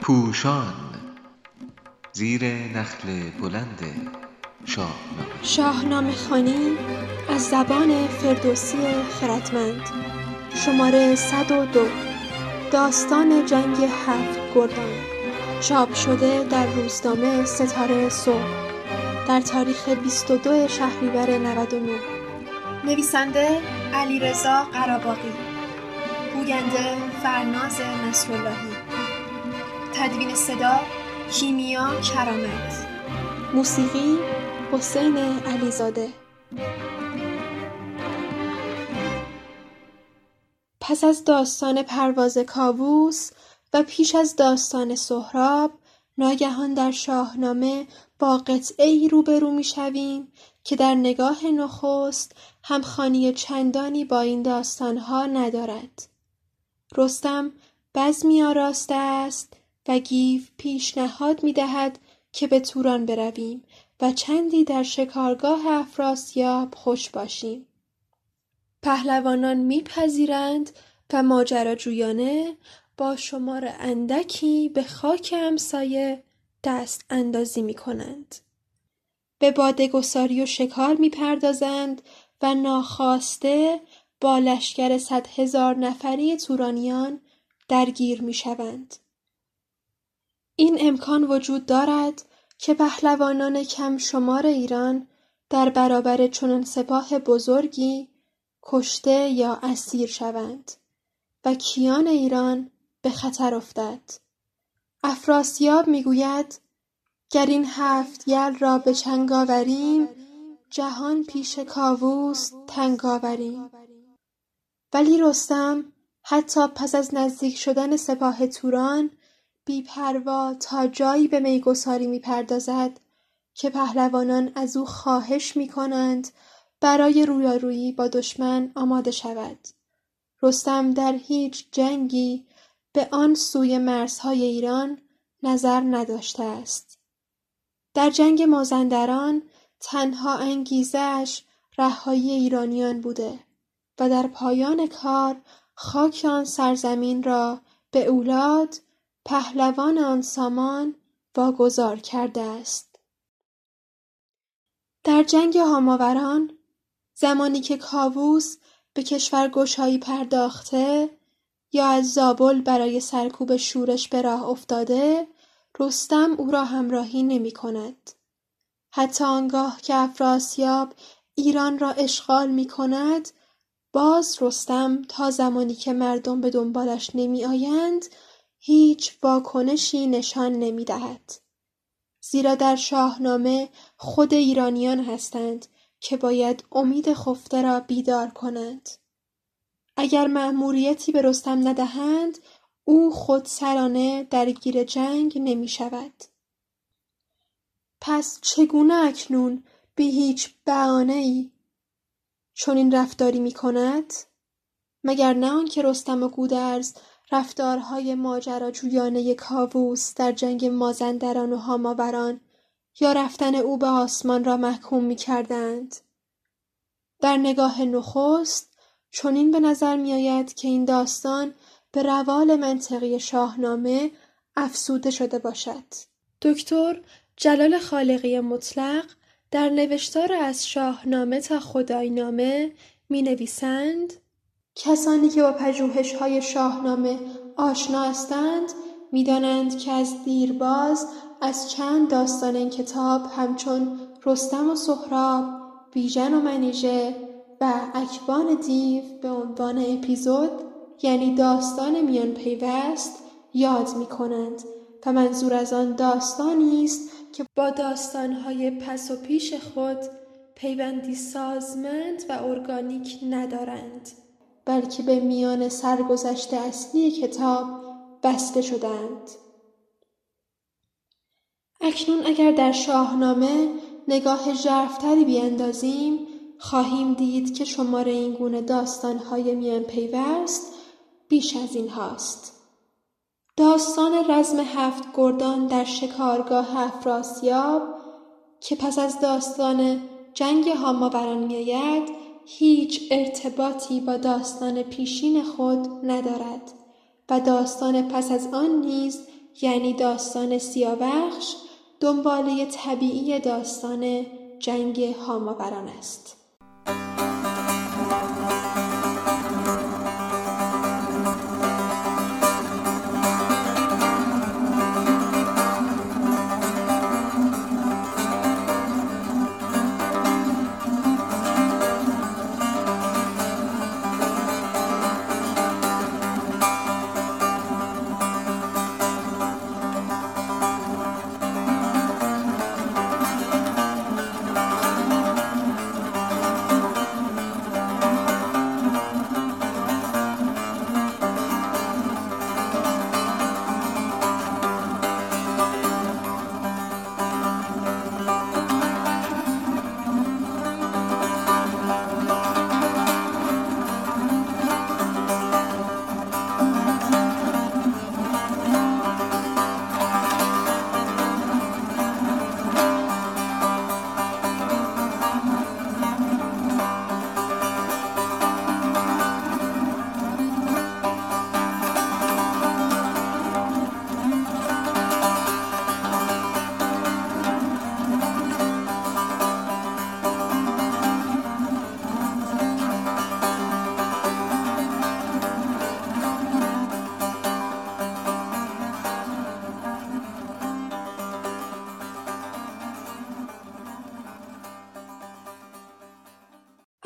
پوشان زیر نخل بلند شاهنامه. شاهنامه خوانی از زبان فردوسی خردمند. شماره 102 داستان جنگ هفت گردان. چاپ شده در روزنامه ستاره صبح. در تاریخ 22 شهریور 99 نویسنده علیرضا قراباغی گوینده فرناز نصراللهی. تدوین صدا کیمیا کرامت. موسیقی حسین علیزاده. پس از داستان پرواز کاووس و پیش از داستان سهراب ناگهان در شاهنامه با قطعهای روبرو می‌شویم که در نگاه نخست همخوانی چندانی با این داستانها ندارد. رستم بزمی آراسته است و گیو پیشنهاد می‌دهد که به توران برویم و چندی در شکارگاه افراسیاب خوش باشیم پهلوانان میپذیرند و ماجراجویانه با شمار اندکی به خاک همسایه دست اندازی می کنند. به بادگساری و شکار می پردازند و ناخواسته با لشکر صد هزار نفری تورانیان درگیر می شوند. این امکان وجود دارد که پهلوانان کم شمار ایران در برابر چنان سپاه بزرگی کشته یا اسیر شوند و کیان ایران به خطر افتد افراسیاب می‌گوید گر این هفت یل را به چنگ آوریم جهان پیش کاووس تنگ آوریم ولی رستم حتی پس از نزدیک شدن سپاه توران بیپروا تا جایی به میگساری می‌پردازد که پهلوانان از او خواهش می‌کنند برای رویارویی با دشمن آماده شود. رستم در هیچ جنگی به آن سوی مرزهای ایران نظر نداشته است. در جنگ مازندران تنها انگیزهاش رهایی ایرانیان بوده. و در پایان کار خاک آن سرزمین را به اولاد پهلوان آن سامان واگذار کرده است در جنگ هاماوران زمانی که کاووس به کشورگشایی پرداخته یا از زابل برای سرکوب شورش به راه افتاده رستم او را همراهی نمی کند. حتی آنگاه که افراسیاب ایران را اشغال می کند باز رستم تا زمانی که مردم به دنبالش نمی آیند هیچ واکنشی نشان نمی دهد. زیرا در شاهنامه خود ایرانیان هستند که باید امید خفته را بیدار کنند. اگر مأموریتی به رستم ندهند او خودسرانه درگیر جنگ نمی شود. پس چگونه اکنون بی هیچ ای چنین رفتاری می کند؟ مگر نه آنکه رستم و گودرز رفتارهای ماجراجویانه کاووس در جنگ مازندران و هاماوران یا رفتن او به آسمان را محکوم می کردند. در نگاه نخست چنین به نظر می آید که این داستان به روال منطقی شاهنامه افسوده شده باشد. دکتر جلال خالقی مطلق در نوشتار از شاهنامه تا خداینامه می نویسند کسانی که با پژوهش های شاهنامه آشنا هستند می‌دانند که از دیرباز از چند داستان این کتاب همچون رستم و سهراب، بیژن و منیژه و اکبان دیو به عنوان اپیزود یعنی داستان میان پیوست یاد می کنند و منظور از آن داستانی است که با داستانهای پس و پیش خود پیوندی سازمند و ارگانیک ندارند بلکه به میان سرگذشت اصلی کتاب بسته شدند اکنون اگر در شاهنامه نگاه ژرفتری بیاندازیم خواهیم دید که شماره این گونه داستانهای میان پیوست بیش از این هاست. داستان رزم هفت گردان در شکارگاه افراسیاب که پس از داستان جنگ هاماوران میآید هیچ ارتباطی با داستان پیشین خود ندارد و داستان پس از آن نیز یعنی داستان سیاوخش دنباله طبیعی داستان جنگ هاماوران است.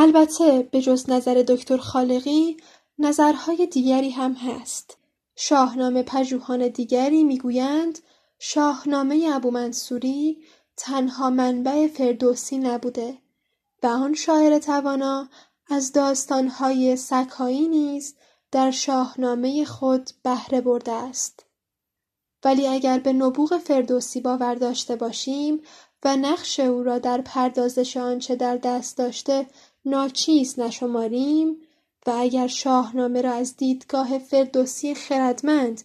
البته به جز نظر دکتر خالقی نظرهای دیگری هم هست. شاهنامه پژوهان دیگری می‌گویند شاهنامه ابو منصوری تنها منبع فردوسی نبوده و آن شاعر توانا از داستانهای سکایی نیز در شاهنامه خود بهره برده است. ولی اگر به نبوغ فردوسی باور داشته باشیم و نقش او را در پردازش آنچه در دست داشته ناچیز نشماریم و اگر شاهنامه را از دیدگاه فردوسی خردمند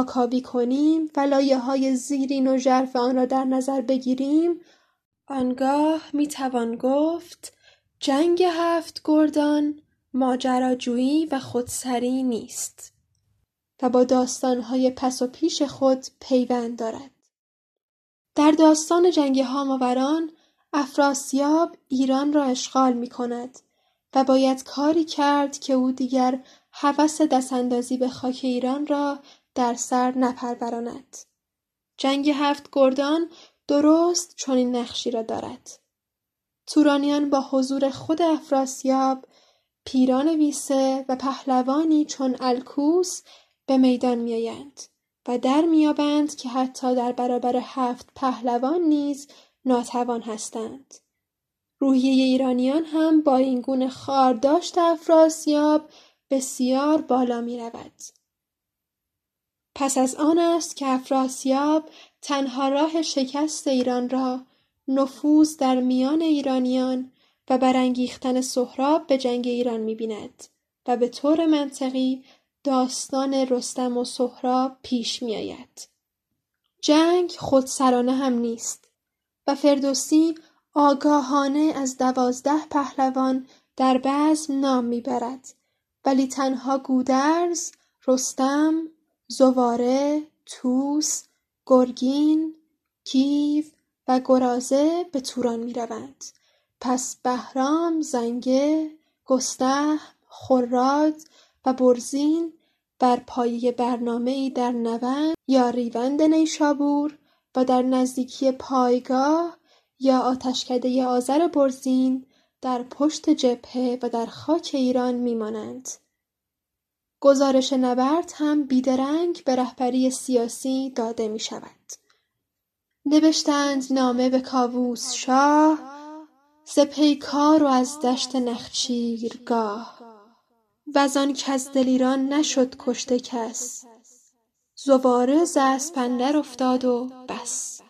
کاوی کنیم و های زیرین و ژرف آن را در نظر بگیریم آنگاه می‌توان گفت جنگ هفت گردان ماجراجویی و خودسری نیست و با داستانهای پس و پیش خود پیوند دارد. در داستان جنگ هاماوران افراسیاب ایران را اشغال می کند و باید کاری کرد که او دیگر هوس دستاندازی به خاک ایران را در سر نپروراند. جنگ هفت گردان درست چنین نقشی را دارد. تورانیان با حضور خود افراسیاب پیران ویسه و پهلوانی چون الکوس به میدان میآیند و در میابند که حتی در برابر هفت پهلوان نیز ناتوان هستند. روحیه ایرانیان هم با این گونه خارداشت افراسیاب بسیار بالا می رود. پس از آن است که افراسیاب تنها راه شکست ایران را نفوذ در میان ایرانیان و برانگیختن سهراب به جنگ ایران می بیند و به طور منطقی داستان رستم و سهراب پیش می آید. جنگ خودسرانه هم نیست. و فردوسی آگاهانه از دوازده پهلوان در بزم نام می‌برد. ولی تنها گودرز رستم زواره توس گرگین کیو و گرازه به توران می‌روند. پس بهرام زنگه گسته خراد و برزین بر پایه ای در نوند یا ریوند نیشابور و در نزدیکی پایگاه یا آتشکده آذر برزین در پشت جبهه و در خاک ایران میمانند. گزارش نبرد هم بیدرنگ به رهبری سیاسی داده می شود. نوشتند نامه به کاووس شاه ز پیکار و از دشت نخچیرگاه وزان کز دل ایران نشد کشته کس زواره ز اسپ افتاد و بس.